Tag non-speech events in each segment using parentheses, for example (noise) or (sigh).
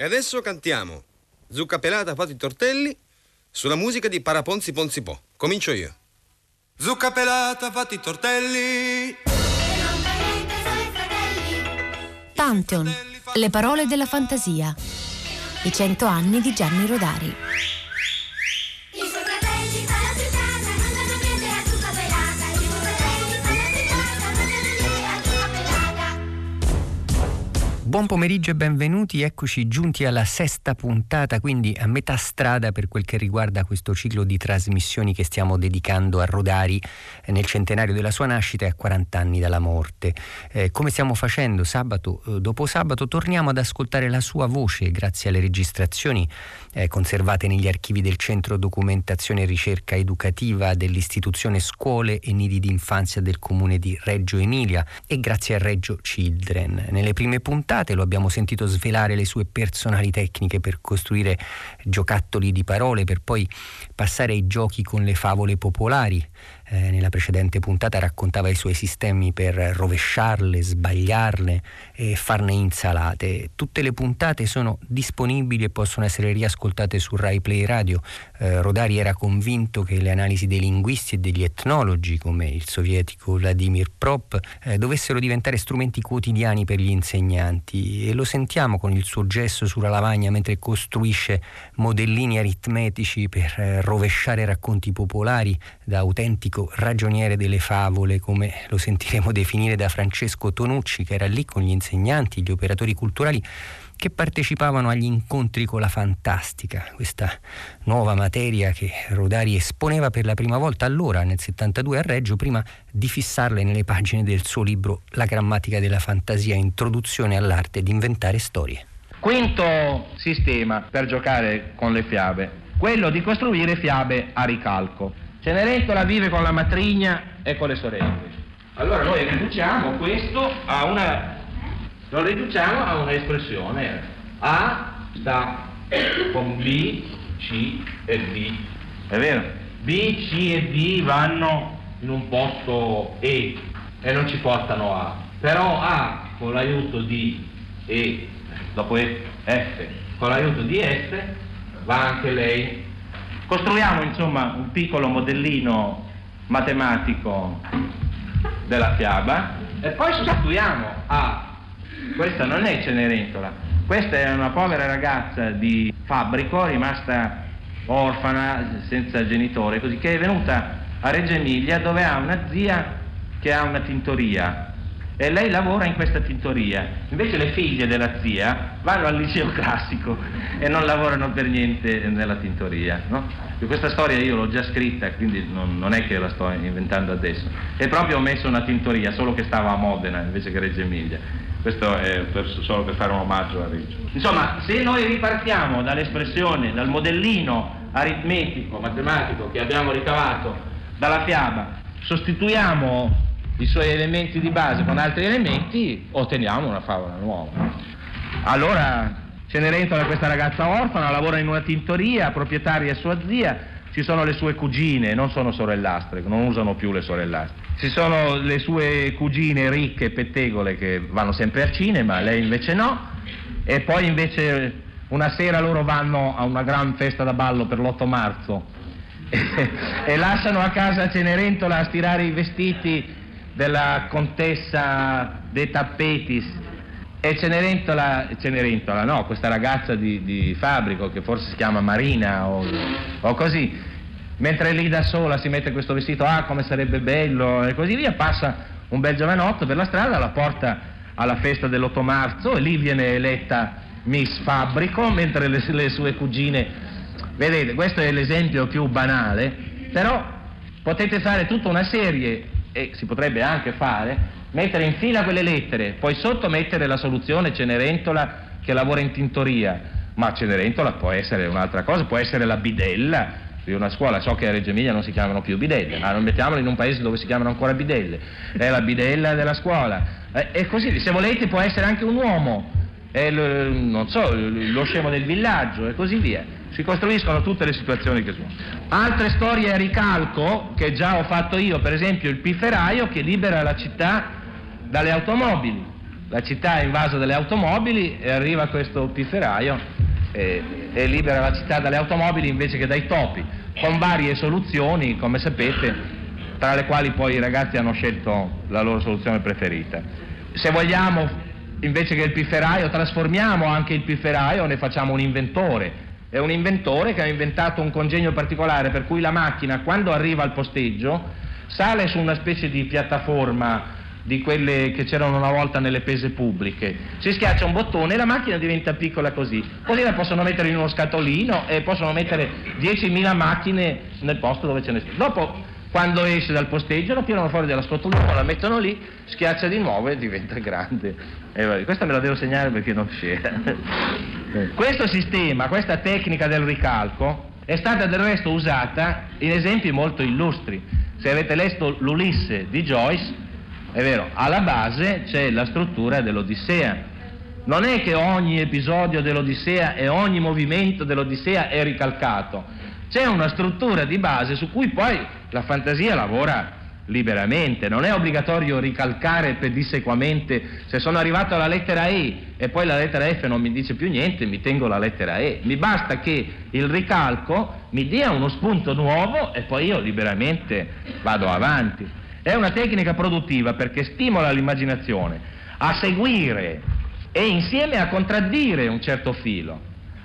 E adesso cantiamo Zucca pelata fatti tortelli sulla musica di Paraponzi Ponzi Po. Comincio io. Zucca pelata fatti tortelli. Pantheon, le parole della fantasia. I cento anni di Gianni Rodari. Buon pomeriggio e benvenuti, eccoci giunti alla sesta puntata, quindi a metà strada per quel che riguarda questo ciclo di trasmissioni che stiamo dedicando a Rodari eh, nel centenario della sua nascita e a 40 anni dalla morte. Eh, come stiamo facendo sabato eh, dopo sabato, torniamo ad ascoltare la sua voce grazie alle registrazioni eh, conservate negli archivi del Centro Documentazione e Ricerca Educativa dell'istituzione Scuole e Nidi d'infanzia del comune di Reggio Emilia e grazie a Reggio Children. Nelle prime puntate lo abbiamo sentito svelare le sue personali tecniche per costruire giocattoli di parole, per poi passare ai giochi con le favole popolari, eh, nella precedente puntata raccontava i suoi sistemi per rovesciarle, sbagliarle e farne insalate. Tutte le puntate sono disponibili e possono essere riascoltate su Rai Play Radio. Eh, Rodari era convinto che le analisi dei linguisti e degli etnologi, come il sovietico Vladimir Prop, eh, dovessero diventare strumenti quotidiani per gli insegnanti e lo sentiamo con il suo gesto sulla lavagna mentre costruisce modellini aritmetici per eh, rovesciare racconti popolari da autentico classico ragioniere delle favole, come lo sentiremo definire da Francesco Tonucci, che era lì con gli insegnanti, gli operatori culturali che partecipavano agli incontri con la fantastica, questa nuova materia che Rodari esponeva per la prima volta allora, nel 72 a Reggio, prima di fissarle nelle pagine del suo libro La grammatica della fantasia, introduzione all'arte di inventare storie. Quinto sistema per giocare con le fiabe, quello di costruire fiabe a ricalco. Cenerentola vive con la matrigna e con le sorelle. Allora noi riduciamo questo a una lo riduciamo a un'espressione. A sta con B, C e D. È vero? B, C e D vanno in un posto E e non ci portano A. Però A con l'aiuto di E, dopo e, F, con l'aiuto di S va anche lei Costruiamo insomma un piccolo modellino matematico della fiaba e poi sostituiamo a questa non è Cenerentola, questa è una povera ragazza di fabbrico rimasta orfana, senza genitore, così che è venuta a Reggio Emilia dove ha una zia che ha una tintoria e lei lavora in questa tintoria. Invece le figlie della zia vanno al liceo (laughs) classico e non lavorano per niente nella tintoria. No? Questa storia io l'ho già scritta, quindi non, non, è che la sto inventando adesso. E proprio ho messo una tintoria, solo che stava a Modena invece che Reggio Emilia. Questo è per, solo per fare un omaggio a Reggio. Insomma, se noi ripartiamo dall'espressione, dal modellino aritmetico, matematico che abbiamo ricavato dalla fiaba, sostituiamo i suoi elementi di base con altri elementi, otteniamo una favola nuova. Allora Cenerentola è questa ragazza orfana, lavora in una tintoria, proprietaria è sua zia, ci sono le sue cugine, non sono sorellastre, non usano più le sorellastre. Ci sono le sue cugine ricche e pettegole che vanno sempre al cinema, lei invece no, e poi invece una sera loro vanno a una gran festa da ballo per l'8 marzo e, (laughs) e lasciano a casa Cenerentola a stirare i vestiti della contessa De Tappetis e Cenerentola, Cenerentola no, questa ragazza di, di Fabrico che forse si chiama Marina o, o, così, mentre lì da sola si mette questo vestito, ah come sarebbe bello e così via, passa un bel giovanotto per la strada, la porta alla festa dell'8 marzo e lì viene eletta Miss Fabrico, mentre le, le sue cugine, vedete, questo è l'esempio più banale, però potete fare tutta una serie e si potrebbe anche fare, mettere in fila quelle lettere, poi sotto mettere la soluzione Cenerentola che lavora in tintoria, ma Cenerentola può essere un'altra cosa, può essere la bidella di una scuola, so che a Reggio Emilia non si chiamano più bidelle, ma non mettiamolo in un paese dove si chiamano ancora bidelle, è la bidella della scuola, e così, se volete può essere anche un uomo, è lo, non so, lo scemo del villaggio e così via si costruiscono tutte le situazioni che sono. Altre storie a ricalco che già ho fatto io, per esempio il pifferaio che libera la città dalle automobili. la città è invasa dalle automobili e arriva questo pifferaio e, e libera la città dalle automobili invece che dai topi, con varie soluzioni, come sapete, tra le quali poi i ragazzi hanno scelto la loro soluzione preferita. Se vogliamo, invece che il pifferaio, trasformiamo anche il pifferaio, ne facciamo un inventore. È un inventore che ha inventato un congegno particolare per cui la macchina, quando arriva al posteggio, sale su una specie di piattaforma di quelle che c'erano una volta nelle pese pubbliche. Si schiaccia un bottone e la macchina diventa piccola così. Così la possono mettere in uno scatolino e possono mettere 10.000 macchine nel posto dove ce ne sono. Dopo, quando esce dal posteggio, la tirano fuori dalla scatolina, la mettono lì, schiaccia di nuovo e diventa grande. E questa me la devo segnare perché non c'era. (laughs) Questo sistema, questa tecnica del ricalco, è stata del resto usata in esempi molto illustri. Se avete letto l'Ulisse di Joyce, è vero, alla base c'è la struttura dell'Odissea. Non è che ogni episodio dell'Odissea e ogni movimento dell'Odissea è ricalcato, c'è una struttura di base su cui poi la fantasia lavora liberamente, non è obbligatorio ricalcare pedissequamente, se sono arrivato alla lettera E e poi la lettera F non mi dice più niente, mi tengo la lettera E, mi basta che il ricalco mi dia uno spunto nuovo e poi io liberamente vado avanti. È una tecnica produttiva perché stimola l'immaginazione a seguire e insieme a contraddire un certo filo,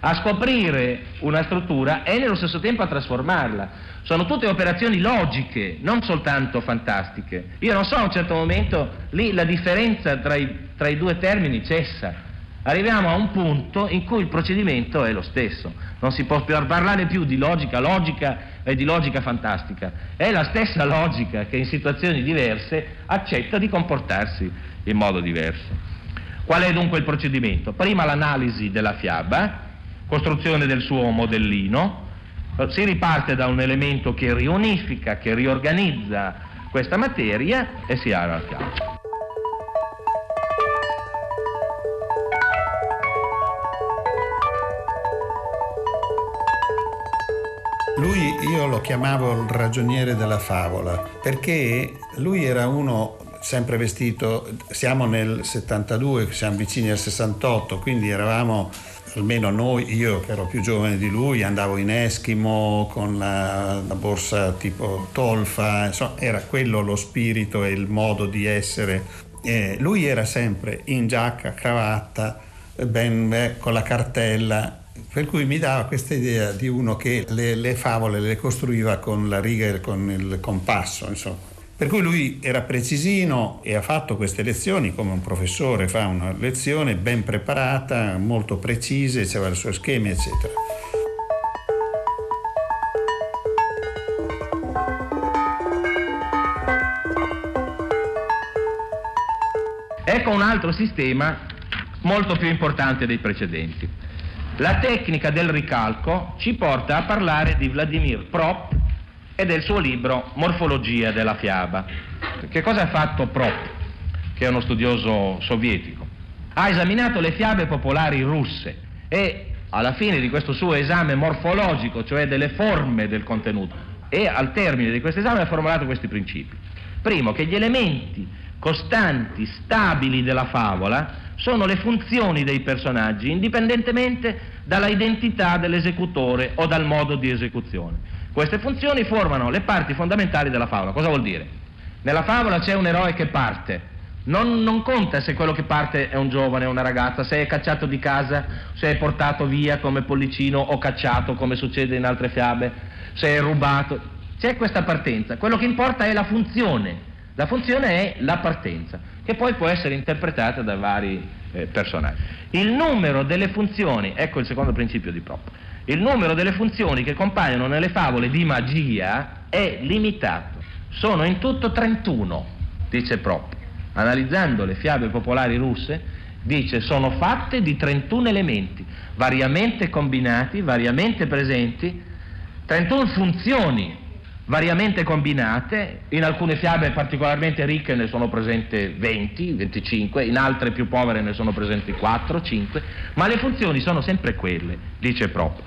a scoprire una struttura e nello stesso tempo a trasformarla. Sono tutte operazioni logiche, non soltanto fantastiche. Io non so a un certo momento lì la differenza tra i, tra i due termini cessa arriviamo a un punto in cui il procedimento è lo stesso, non si può parlare più di logica logica e di logica fantastica, è la stessa logica che in situazioni diverse accetta di comportarsi in modo diverso. Qual è dunque il procedimento? Prima l'analisi della fiaba, costruzione del suo modellino, si riparte da un elemento che riunifica, che riorganizza questa materia e si ha la fiaba. Lui io lo chiamavo il ragioniere della favola perché lui era uno sempre vestito, siamo nel 72, siamo vicini al 68, quindi eravamo almeno noi, io che ero più giovane di lui, andavo in Eskimo con la, la borsa tipo tolfa, insomma era quello lo spirito e il modo di essere. Eh, lui era sempre in giacca, cravatta, ben, eh, con la cartella per cui mi dava questa idea di uno che le, le favole le costruiva con la riga e con il compasso, insomma. Per cui lui era precisino e ha fatto queste lezioni come un professore fa una lezione ben preparata, molto precisa, aveva il suo schema, eccetera. Ecco un altro sistema molto più importante dei precedenti. La tecnica del ricalco ci porta a parlare di Vladimir Prop e del suo libro Morfologia della fiaba. Che cosa ha fatto Prop, che è uno studioso sovietico? Ha esaminato le fiabe popolari russe e alla fine di questo suo esame morfologico, cioè delle forme del contenuto, e al termine di questo esame ha formulato questi principi. Primo, che gli elementi costanti, stabili della favola sono le funzioni dei personaggi, indipendentemente dalla identità dell'esecutore o dal modo di esecuzione. Queste funzioni formano le parti fondamentali della favola. Cosa vuol dire? Nella favola c'è un eroe che parte. Non, non conta se quello che parte è un giovane o una ragazza, se è cacciato di casa, se è portato via come pollicino o cacciato come succede in altre fiabe, se è rubato. C'è questa partenza. Quello che importa è la funzione. La funzione è la partenza che poi può essere interpretata da vari eh, personaggi. Il numero delle funzioni, ecco il secondo principio di Prop, il numero delle funzioni che compaiono nelle favole di magia è limitato, sono in tutto 31, dice Prop. Analizzando le fiabe popolari russe, dice sono fatte di 31 elementi, variamente combinati, variamente presenti, 31 funzioni variamente combinate, in alcune fiabe particolarmente ricche ne sono presenti 20, 25, in altre più povere ne sono presenti 4, 5, ma le funzioni sono sempre quelle, dice Prop.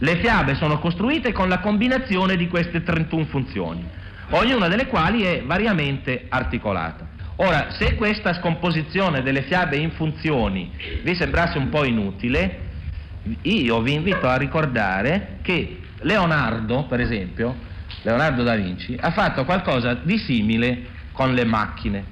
Le fiabe sono costruite con la combinazione di queste 31 funzioni, ognuna delle quali è variamente articolata. Ora, se questa scomposizione delle fiabe in funzioni vi sembrasse un po' inutile, io vi invito a ricordare che Leonardo, per esempio, Leonardo da Vinci, ha fatto qualcosa di simile con le macchine.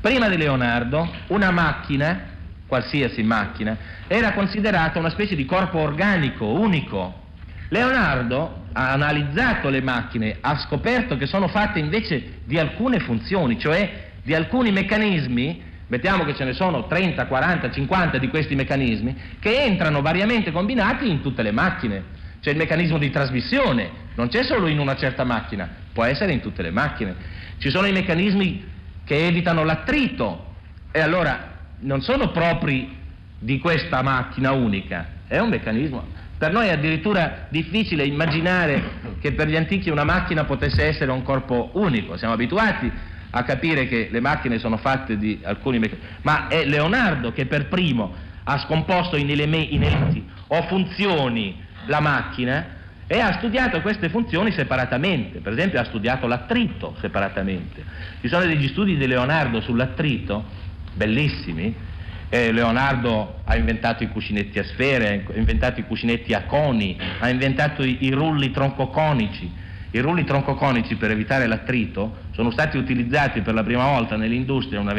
Prima di Leonardo, una macchina, qualsiasi macchina, era considerata una specie di corpo organico, unico. Leonardo ha analizzato le macchine, ha scoperto che sono fatte invece di alcune funzioni, cioè di alcuni meccanismi, mettiamo che ce ne sono 30, 40, 50 di questi meccanismi, che entrano variamente combinati in tutte le macchine. C'è il meccanismo di trasmissione, non c'è solo in una certa macchina, può essere in tutte le macchine. Ci sono i meccanismi che evitano l'attrito e allora non sono propri di questa macchina unica, è un meccanismo. Per noi è addirittura difficile immaginare che per gli antichi una macchina potesse essere un corpo unico, siamo abituati a capire che le macchine sono fatte di alcuni meccanismi, ma è Leonardo che per primo ha scomposto in, in elementi o funzioni la macchina e ha studiato queste funzioni separatamente, per esempio ha studiato l'attrito separatamente. Ci sono degli studi di Leonardo sull'attrito, bellissimi, eh, Leonardo ha inventato i cuscinetti a sfere, ha inventato i cuscinetti a coni, ha inventato i, i rulli troncoconici, i rulli troncoconici per evitare l'attrito sono stati utilizzati per la prima volta nell'industria una,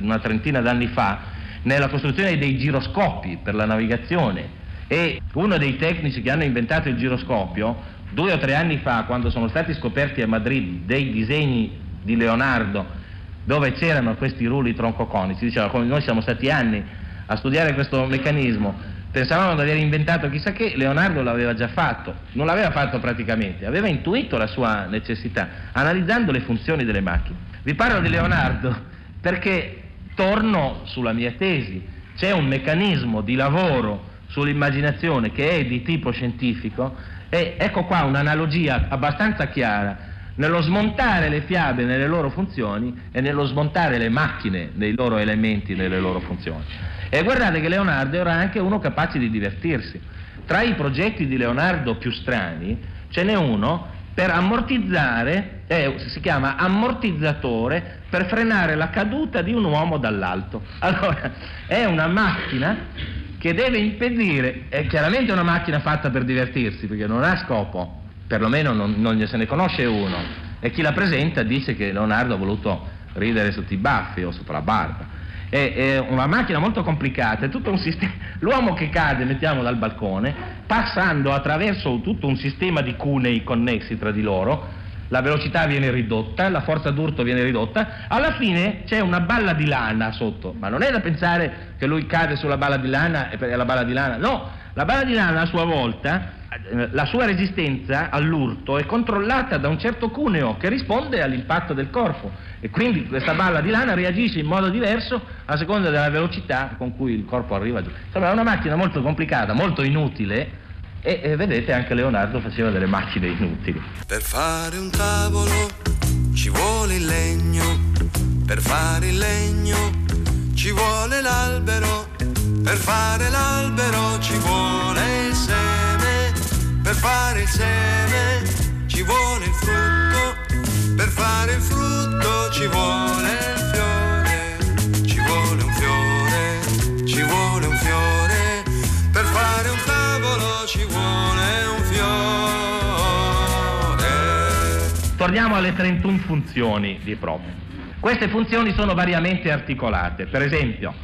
una trentina d'anni fa nella costruzione dei giroscopi per la navigazione. E uno dei tecnici che hanno inventato il giroscopio due o tre anni fa quando sono stati scoperti a Madrid dei disegni di Leonardo dove c'erano questi rulli troncoconici. Diceva come noi siamo stati anni a studiare questo meccanismo Pensavamo di aver inventato chissà che, Leonardo l'aveva già fatto, non l'aveva fatto praticamente, aveva intuito la sua necessità, analizzando le funzioni delle macchine. Vi parlo di Leonardo perché torno sulla mia tesi, c'è un meccanismo di lavoro sull'immaginazione che è di tipo scientifico e ecco qua un'analogia abbastanza chiara nello smontare le fiabe nelle loro funzioni e nello smontare le macchine nei loro elementi nelle loro funzioni. E guardate che Leonardo era anche uno capace di divertirsi. Tra i progetti di Leonardo più strani ce n'è uno per ammortizzare, eh, si chiama ammortizzatore per frenare la caduta di un uomo dall'alto. (laughs) Allora, è una macchina che deve impedire, è chiaramente una macchina fatta per divertirsi, perché non ha scopo, perlomeno non, non se ne conosce uno, e chi la presenta dice che Leonardo ha voluto ridere sotto i baffi o sopra la barba. È, è una macchina molto complicata, è tutto un sistema, (laughs) l'uomo che cade, mettiamo dal balcone, passando attraverso tutto un sistema di cunei connessi tra di loro, la velocità viene ridotta, la forza d'urto viene ridotta, alla fine c'è una balla di lana sotto, ma non è da pensare che lui cade sulla balla di lana e la balla di lana, no, la balla di lana a sua volta la sua resistenza all'urto è controllata da un certo cuneo che risponde all'impatto del corpo e quindi questa balla di lana reagisce in modo diverso a seconda della velocità con cui il corpo arriva giù. Insomma è una macchina molto complicata, molto inutile e, e vedete anche Leonardo faceva delle macchine inutili. Per fare un tavolo ci vuole il legno, per fare il legno ci vuole l'albero, per fare l'albero ci vuole fare il seme ci vuole il frutto, per fare il frutto ci vuole il fiore, ci vuole un fiore, ci vuole un fiore, per fare un tavolo ci vuole un fiore. Torniamo alle 31 funzioni di Prope. Queste funzioni sono variamente articolate, per esempio,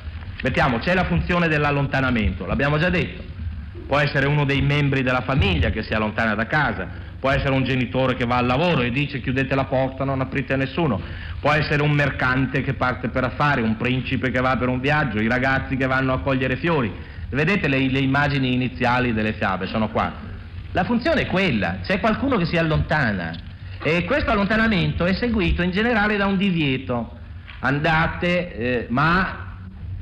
mettiamo c'è la funzione dell'allontanamento, l'abbiamo già detto può essere uno dei membri della famiglia che si allontana da casa, può essere un genitore che va al lavoro e dice chiudete la porta, non aprite a nessuno, può essere un mercante che parte per affari, un principe che va per un viaggio, i ragazzi che vanno a cogliere fiori. Vedete le, le immagini iniziali delle fiabe, sono qua. La funzione è quella, c'è qualcuno che si allontana e questo allontanamento è seguito in generale da un divieto. Andate, eh, ma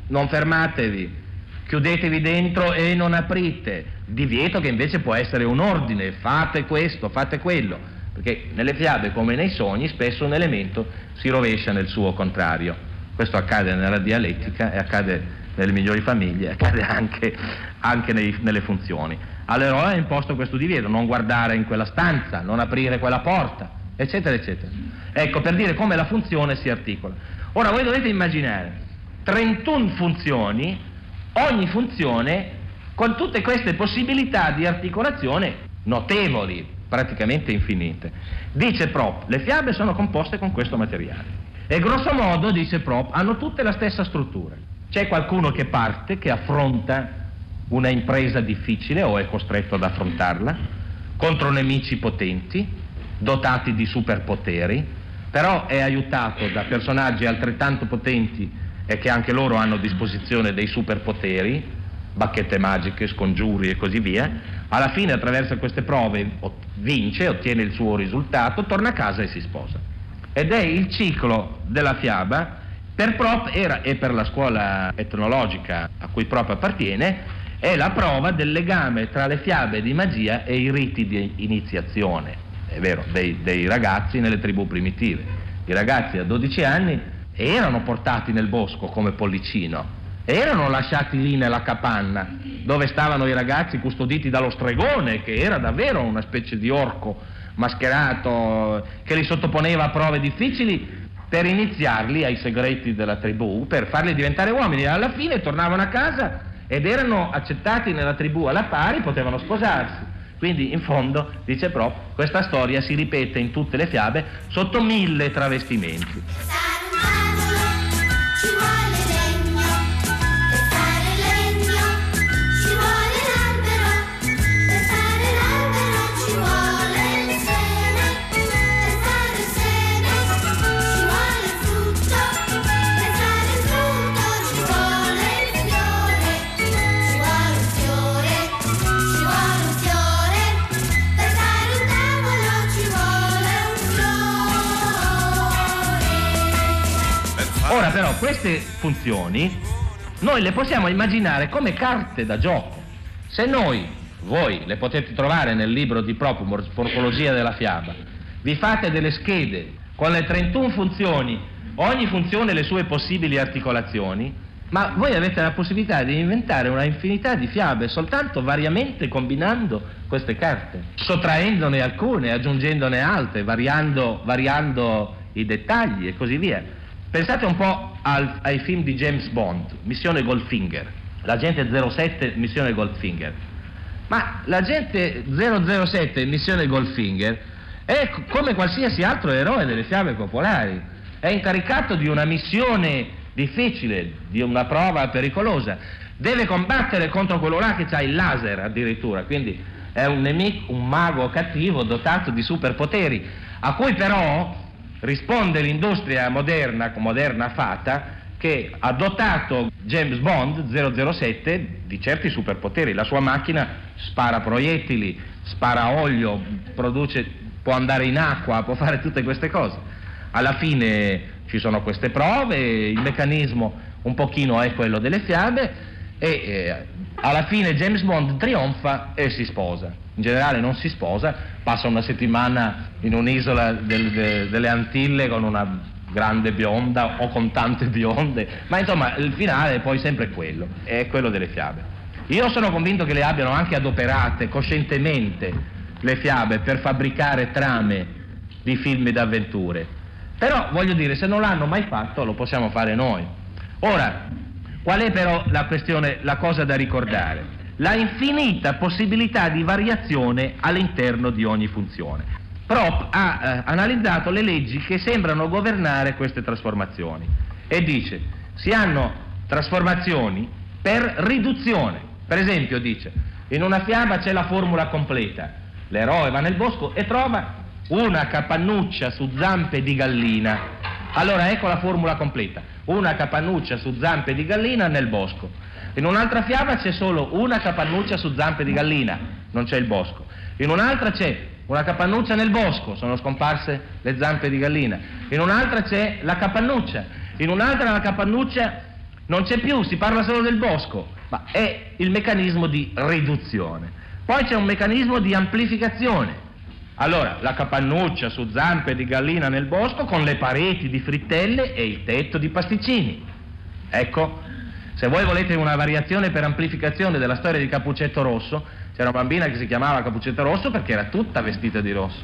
non fermatevi chiudetevi dentro e non aprite. Divieto che invece può essere un ordine, fate questo, fate quello, perché nelle fiabe come nei sogni spesso un elemento si rovescia nel suo contrario. Questo accade nella dialettica e accade nelle migliori famiglie, (laughs) accade anche, anche nei, nelle funzioni. All'eroe è imposto questo divieto, non guardare in quella stanza, non aprire quella porta, eccetera, eccetera. Ecco, per dire come la funzione si articola. Ora voi dovete immaginare 31 funzioni, ogni funzione con tutte queste possibilità di articolazione notevoli, praticamente infinite. Dice Prop, le fiabe sono composte con questo materiale. E grosso modo, dice Prop, hanno tutte la stessa struttura. C'è qualcuno che parte, che affronta una impresa difficile o è costretto ad affrontarla, contro nemici potenti, dotati di superpoteri, però è aiutato da personaggi altrettanto potenti e che anche loro hanno a disposizione dei superpoteri, bacchette magiche, scongiuri e così via. Alla fine attraverso queste prove vince, ottiene il suo risultato, torna a casa e si sposa. Ed è il ciclo della fiaba per Prop era, e per la scuola etnologica a cui Prop appartiene, è la prova del legame tra le fiabe di magia e i riti di iniziazione, è vero, dei, dei ragazzi nelle tribù primitive. I ragazzi a 12 anni erano portati nel bosco come pollicino, erano lasciati lì nella capanna dove stavano i ragazzi custoditi dallo stregone, che era davvero una specie di orco mascherato che li sottoponeva a prove difficili per iniziarli ai segreti della tribù, per farli diventare uomini. Alla fine tornavano a casa ed erano accettati nella tribù alla pari, potevano sposarsi. Quindi in fondo, dice Pro, questa storia si ripete in tutte le fiabe sotto mille travestimenti. Queste funzioni noi le possiamo immaginare come carte da gioco. Se noi, voi le potete trovare nel libro di Propumor, Morfologia della fiaba, vi fate delle schede con le 31 funzioni, ogni funzione le sue possibili articolazioni, ma voi avete la possibilità di inventare una infinità di fiabe soltanto variamente combinando queste carte, sottraendone alcune, aggiungendone altre, variando, variando i dettagli e così via. Pensate un po' al, ai film di James Bond, Missione Goldfinger, l'agente 07, Missione Goldfinger. Ma l'agente 007, Missione Goldfinger, è come qualsiasi altro eroe delle fiabe popolari. È incaricato di una missione difficile, di una prova pericolosa. Deve combattere contro quello là che ha il laser addirittura, quindi è un nemico, un mago cattivo dotato di superpoteri, a cui però risponde l'industria moderna, moderna fata, che ha dotato James Bond 007 di certi superpoteri. La sua macchina spara proiettili, spara olio, produce, può andare in acqua, può fare tutte queste cose. Alla fine ci sono queste prove, il meccanismo un pochino è quello delle fiabe e eh, alla fine James Bond trionfa e si sposa. In generale non si sposa, passa una settimana in un'isola del, de, delle Antille con una grande bionda o con tante bionde, ma insomma il finale è poi sempre quello, è quello delle fiabe. Io sono convinto che le abbiano anche adoperate coscientemente le fiabe per fabbricare trame di film d'avventure, però voglio dire, se non l'hanno mai fatto lo possiamo fare noi. Ora, Qual è però la questione, la cosa da ricordare? La infinita possibilità di variazione all'interno di ogni funzione. Prop ha eh, analizzato le leggi che sembrano governare queste trasformazioni e dice si hanno trasformazioni per riduzione. Per esempio dice in una fiaba c'è la formula completa, l'eroe va nel bosco e trova una capannuccia su zampe di gallina. Allora ecco la formula completa una capannuccia su zampe di gallina nel bosco. In un'altra fiaba c'è solo una capannuccia su zampe di gallina, non c'è il bosco. In un'altra c'è una capannuccia nel bosco, sono scomparse le zampe di gallina. In un'altra c'è la capannuccia. In un'altra la capannuccia non c'è più, si parla solo del bosco. Ma è il meccanismo di riduzione. Poi c'è un meccanismo di amplificazione. Allora, la capannuccia su zampe di gallina nel bosco con le pareti di frittelle e il tetto di pasticcini. Ecco, se voi volete una variazione per amplificazione della storia di Capuccetto Rosso, c'era una bambina che si chiamava Capuccetto Rosso perché era tutta vestita di rosso.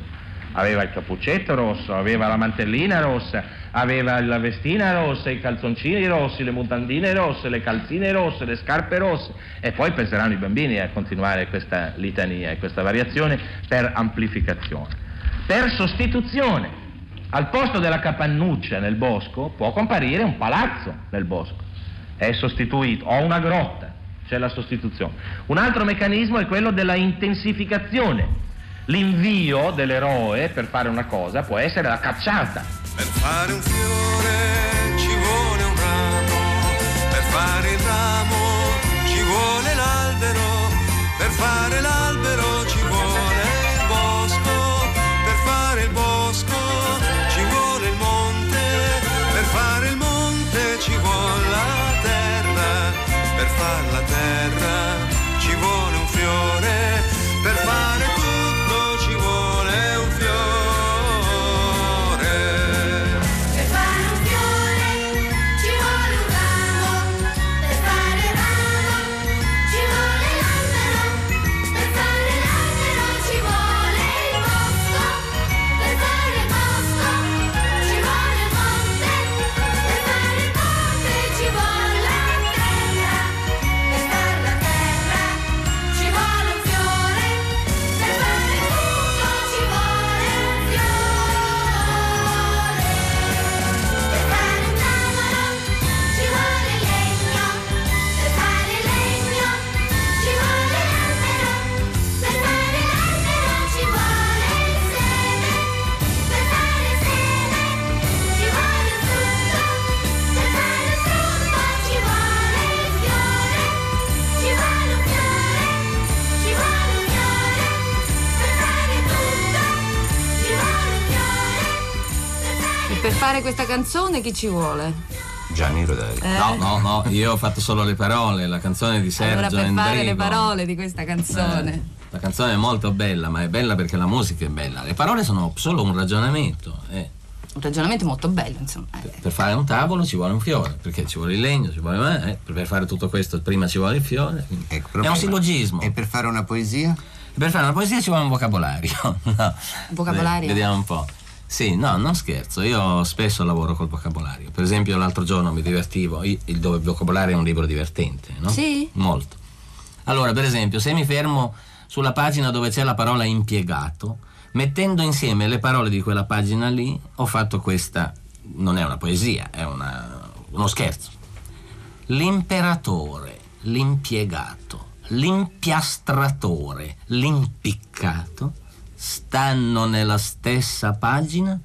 Aveva il cappuccetto rosso, aveva la mantellina rossa, aveva la vestina rossa, i calzoncini rossi, le mutandine rosse, le calzine rosse, le scarpe rosse e poi penseranno i bambini a continuare questa litania e questa variazione per amplificazione. Per sostituzione, al posto della capannuccia nel bosco può comparire un palazzo nel bosco, è sostituito, o una grotta, c'è la sostituzione. Un altro meccanismo è quello della intensificazione L'invio dell'eroe per fare una cosa può essere la cacciata. Per fare un fiore ci vuole un ramo, per fare il ramo ci vuole l'albero, per fare l'albero ci vuole il bosco, per fare il bosco ci vuole il monte, per fare il monte ci vuole la terra, per fare la terra ci vuole un fiore, questa canzone chi ci vuole? Gianni Rodari. Eh? No, no, no, io ho fatto solo le parole, la canzone di Sergio allora per fare le Endrigo. parole di questa canzone. Eh, la canzone è molto bella, ma è bella perché la musica è bella. Le parole sono solo un ragionamento. eh. Un ragionamento molto bello, insomma. eh. Per fare un tavolo ci vuole un fiore, perché ci vuole il legno, ci vuole. eh, per fare tutto questo prima ci vuole il fiore. Ecco, è un sillogismo. E per fare una poesia? Per fare una poesia ci vuole un vocabolario. (laughs) no. Vocabolario? Beh, vediamo un po'. Sì, no, non scherzo, io spesso lavoro col vocabolario. Per esempio l'altro giorno mi divertivo, il dove il vocabolario è un libro divertente, no? Sì? Molto. Allora, per esempio, se mi fermo sulla pagina dove c'è la parola impiegato, mettendo insieme le parole di quella pagina lì, ho fatto questa, non è una poesia, è una- uno scherzo. L'imperatore, l'impiegato, l'impiastratore, l'impiccato stanno nella stessa pagina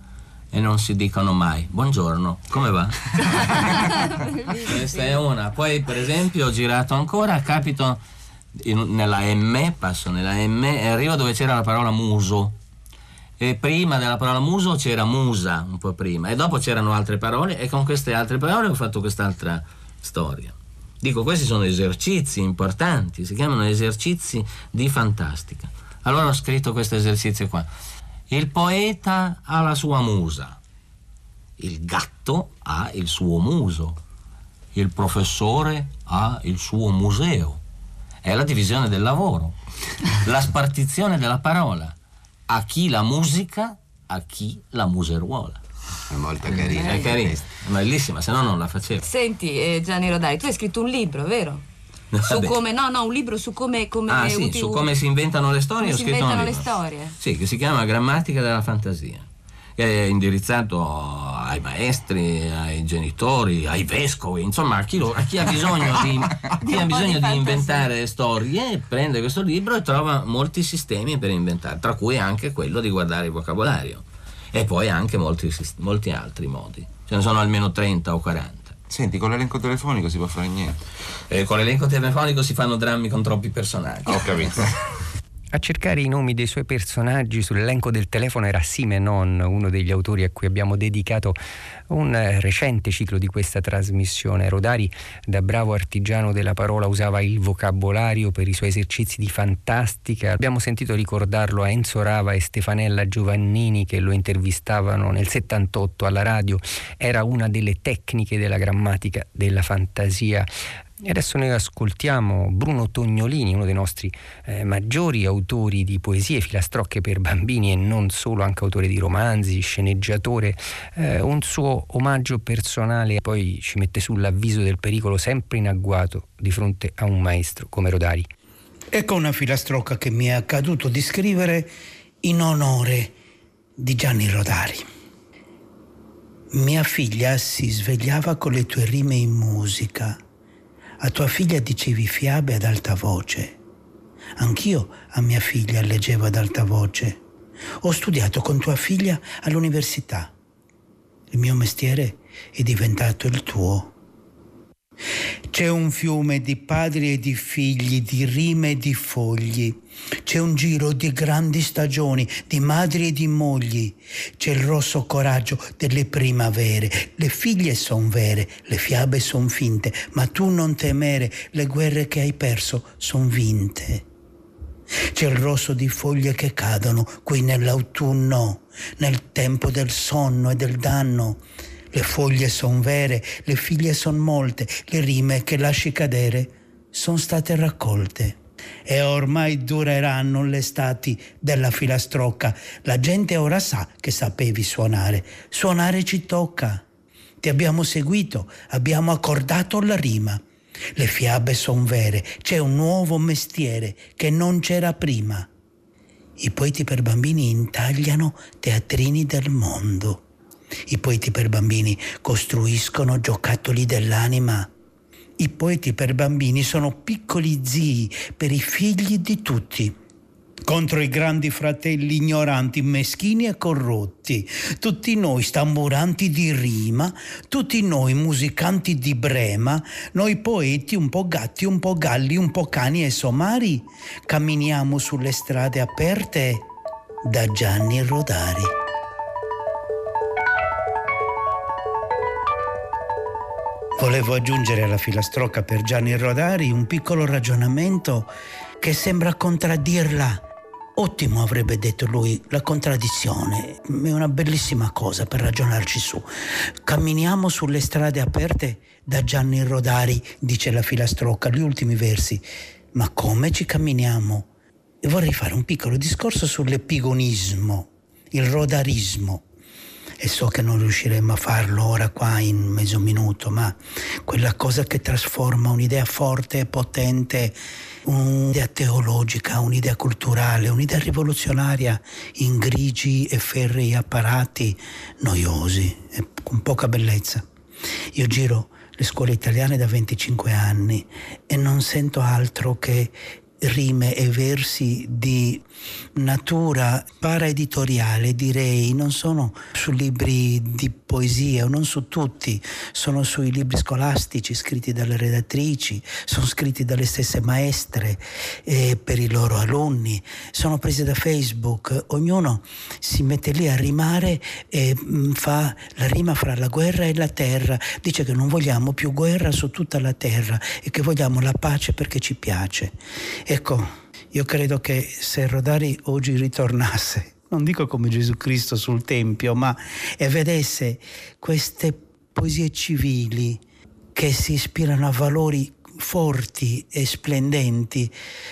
e non si dicono mai buongiorno, come va? (laughs) Questa è una. Poi per esempio ho girato ancora, capito in- nella M, passo nella M e arrivo dove c'era la parola muso. E prima della parola muso c'era musa un po' prima e dopo c'erano altre parole e con queste altre parole ho fatto quest'altra storia. Dico, questi sono esercizi importanti, si chiamano esercizi di fantastica. Allora ho scritto questo esercizio qua. Il poeta ha la sua musa, il gatto ha il suo muso, il professore ha il suo museo. È la divisione del lavoro, (laughs) la spartizione della parola. A chi la musica, a chi la museruola. È molto carina. È carina, è bellissima, se no non la facevo. Senti, eh, Gianni Rodari, tu hai scritto un libro, vero? Su come, no, no, un libro su come, come Ah sì, su come si inventano le storie come si inventano le storie. Sì, che si chiama Grammatica della fantasia. Che è indirizzato ai maestri, ai genitori, ai vescovi, insomma a chi, lo- a chi ha bisogno, di, (laughs) chi ha bisogno di di, inventare storie, prende questo libro e trova molti sistemi per inventare, tra cui anche quello di guardare il vocabolario. E poi anche molti, molti altri modi. Ce ne sono almeno 30 o 40. Senti, con l'elenco telefonico si può fare niente. E con l'elenco telefonico si fanno drammi con troppi personaggi. Ho capito. (laughs) A cercare i nomi dei suoi personaggi sull'elenco del telefono era Simenon, uno degli autori a cui abbiamo dedicato un eh, recente ciclo di questa trasmissione. Rodari, da bravo artigiano della parola, usava il vocabolario per i suoi esercizi di fantastica. Abbiamo sentito ricordarlo a Enzo Rava e Stefanella Giovannini che lo intervistavano nel 78 alla radio. Era una delle tecniche della grammatica della fantasia. E adesso noi ascoltiamo Bruno Tognolini, uno dei nostri eh, maggiori autori di poesie, filastrocche per bambini e non solo, anche autore di romanzi, sceneggiatore, eh, un suo omaggio personale, poi ci mette sull'avviso del pericolo sempre in agguato di fronte a un maestro come Rodari. Ecco una filastrocca che mi è accaduto di scrivere in onore di Gianni Rodari. Mia figlia si svegliava con le tue rime in musica. A tua figlia dicevi fiabe ad alta voce. Anch'io a mia figlia leggevo ad alta voce. Ho studiato con tua figlia all'università. Il mio mestiere è diventato il tuo. C'è un fiume di padri e di figli, di rime e di fogli. C'è un giro di grandi stagioni, di madri e di mogli. C'è il rosso coraggio delle primavere. Le figlie son vere, le fiabe son finte, ma tu non temere, le guerre che hai perso son vinte. C'è il rosso di foglie che cadono qui nell'autunno, nel tempo del sonno e del danno. Le foglie son vere, le figlie son molte, le rime che lasci cadere son state raccolte. E ormai dureranno le estati della filastrocca. La gente ora sa che sapevi suonare. Suonare ci tocca. Ti abbiamo seguito, abbiamo accordato la rima. Le fiabe son vere, c'è un nuovo mestiere che non c'era prima. I poeti per bambini intagliano teatrini del mondo. I poeti per bambini costruiscono giocattoli dell'anima. I poeti per bambini sono piccoli zii per i figli di tutti. Contro i grandi fratelli ignoranti, meschini e corrotti. Tutti noi stamburanti di rima, tutti noi musicanti di brema, noi poeti un po' gatti, un po' galli, un po' cani e somari, camminiamo sulle strade aperte da Gianni Rodari. Volevo aggiungere alla filastrocca per Gianni Rodari un piccolo ragionamento che sembra contraddirla. Ottimo avrebbe detto lui, la contraddizione è una bellissima cosa per ragionarci su. Camminiamo sulle strade aperte da Gianni Rodari, dice la filastrocca, gli ultimi versi. Ma come ci camminiamo? E vorrei fare un piccolo discorso sull'epigonismo, il rodarismo e so che non riusciremo a farlo ora qua in mezzo minuto, ma quella cosa che trasforma un'idea forte e potente, un'idea teologica, un'idea culturale, un'idea rivoluzionaria in grigi e ferrei apparati noiosi e con poca bellezza. Io giro le scuole italiane da 25 anni e non sento altro che rime e versi di natura paraeditoriale, direi, non sono su libri di poesia, non su tutti, sono sui libri scolastici scritti dalle redattrici, sono scritti dalle stesse maestre eh, per i loro alunni, sono presi da Facebook, ognuno si mette lì a rimare e mh, fa la rima fra la guerra e la terra, dice che non vogliamo più guerra su tutta la terra e che vogliamo la pace perché ci piace. Ecco, io credo che se Rodari oggi ritornasse, non dico come Gesù Cristo sul Tempio, ma e vedesse queste poesie civili che si ispirano a valori forti e splendenti,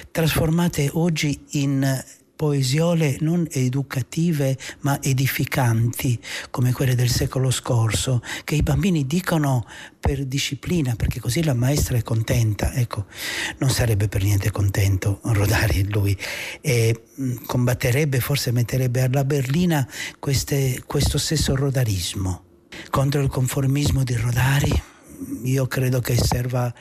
trasformate oggi in poesiole non educative ma edificanti come quelle del secolo scorso che i bambini dicono per disciplina perché così la maestra è contenta. Ecco non sarebbe per niente contento Rodari lui. E mh, combatterebbe forse metterebbe alla berlina queste, questo stesso rodarismo. Contro il conformismo di Rodari io credo che serva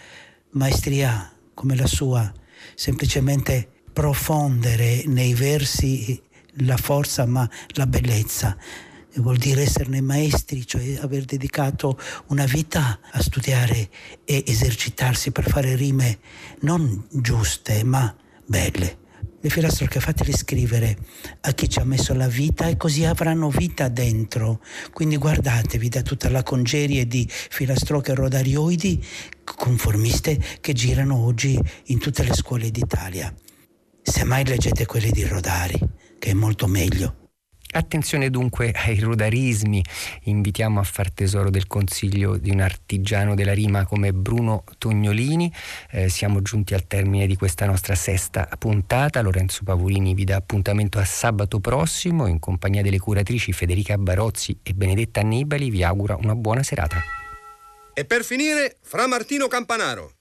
maestria come la sua semplicemente profondere nei versi la forza ma la bellezza. Vuol dire esserne maestri, cioè aver dedicato una vita a studiare e esercitarsi per fare rime non giuste ma belle. Le filastrocche fatele scrivere a chi ci ha messo la vita e così avranno vita dentro. Quindi guardatevi da tutta la congerie di filastrocche rodarioidi conformiste che girano oggi in tutte le scuole d'Italia. Semmai leggete quelli di Rodari, che è molto meglio. Attenzione dunque ai rodarismi, invitiamo a far tesoro del consiglio di un artigiano della rima come Bruno Tognolini. Eh, siamo giunti al termine di questa nostra sesta puntata. Lorenzo Pavolini vi dà appuntamento a sabato prossimo in compagnia delle curatrici Federica Barozzi e Benedetta Annibali. Vi augura una buona serata. E per finire, Fra Martino Campanaro.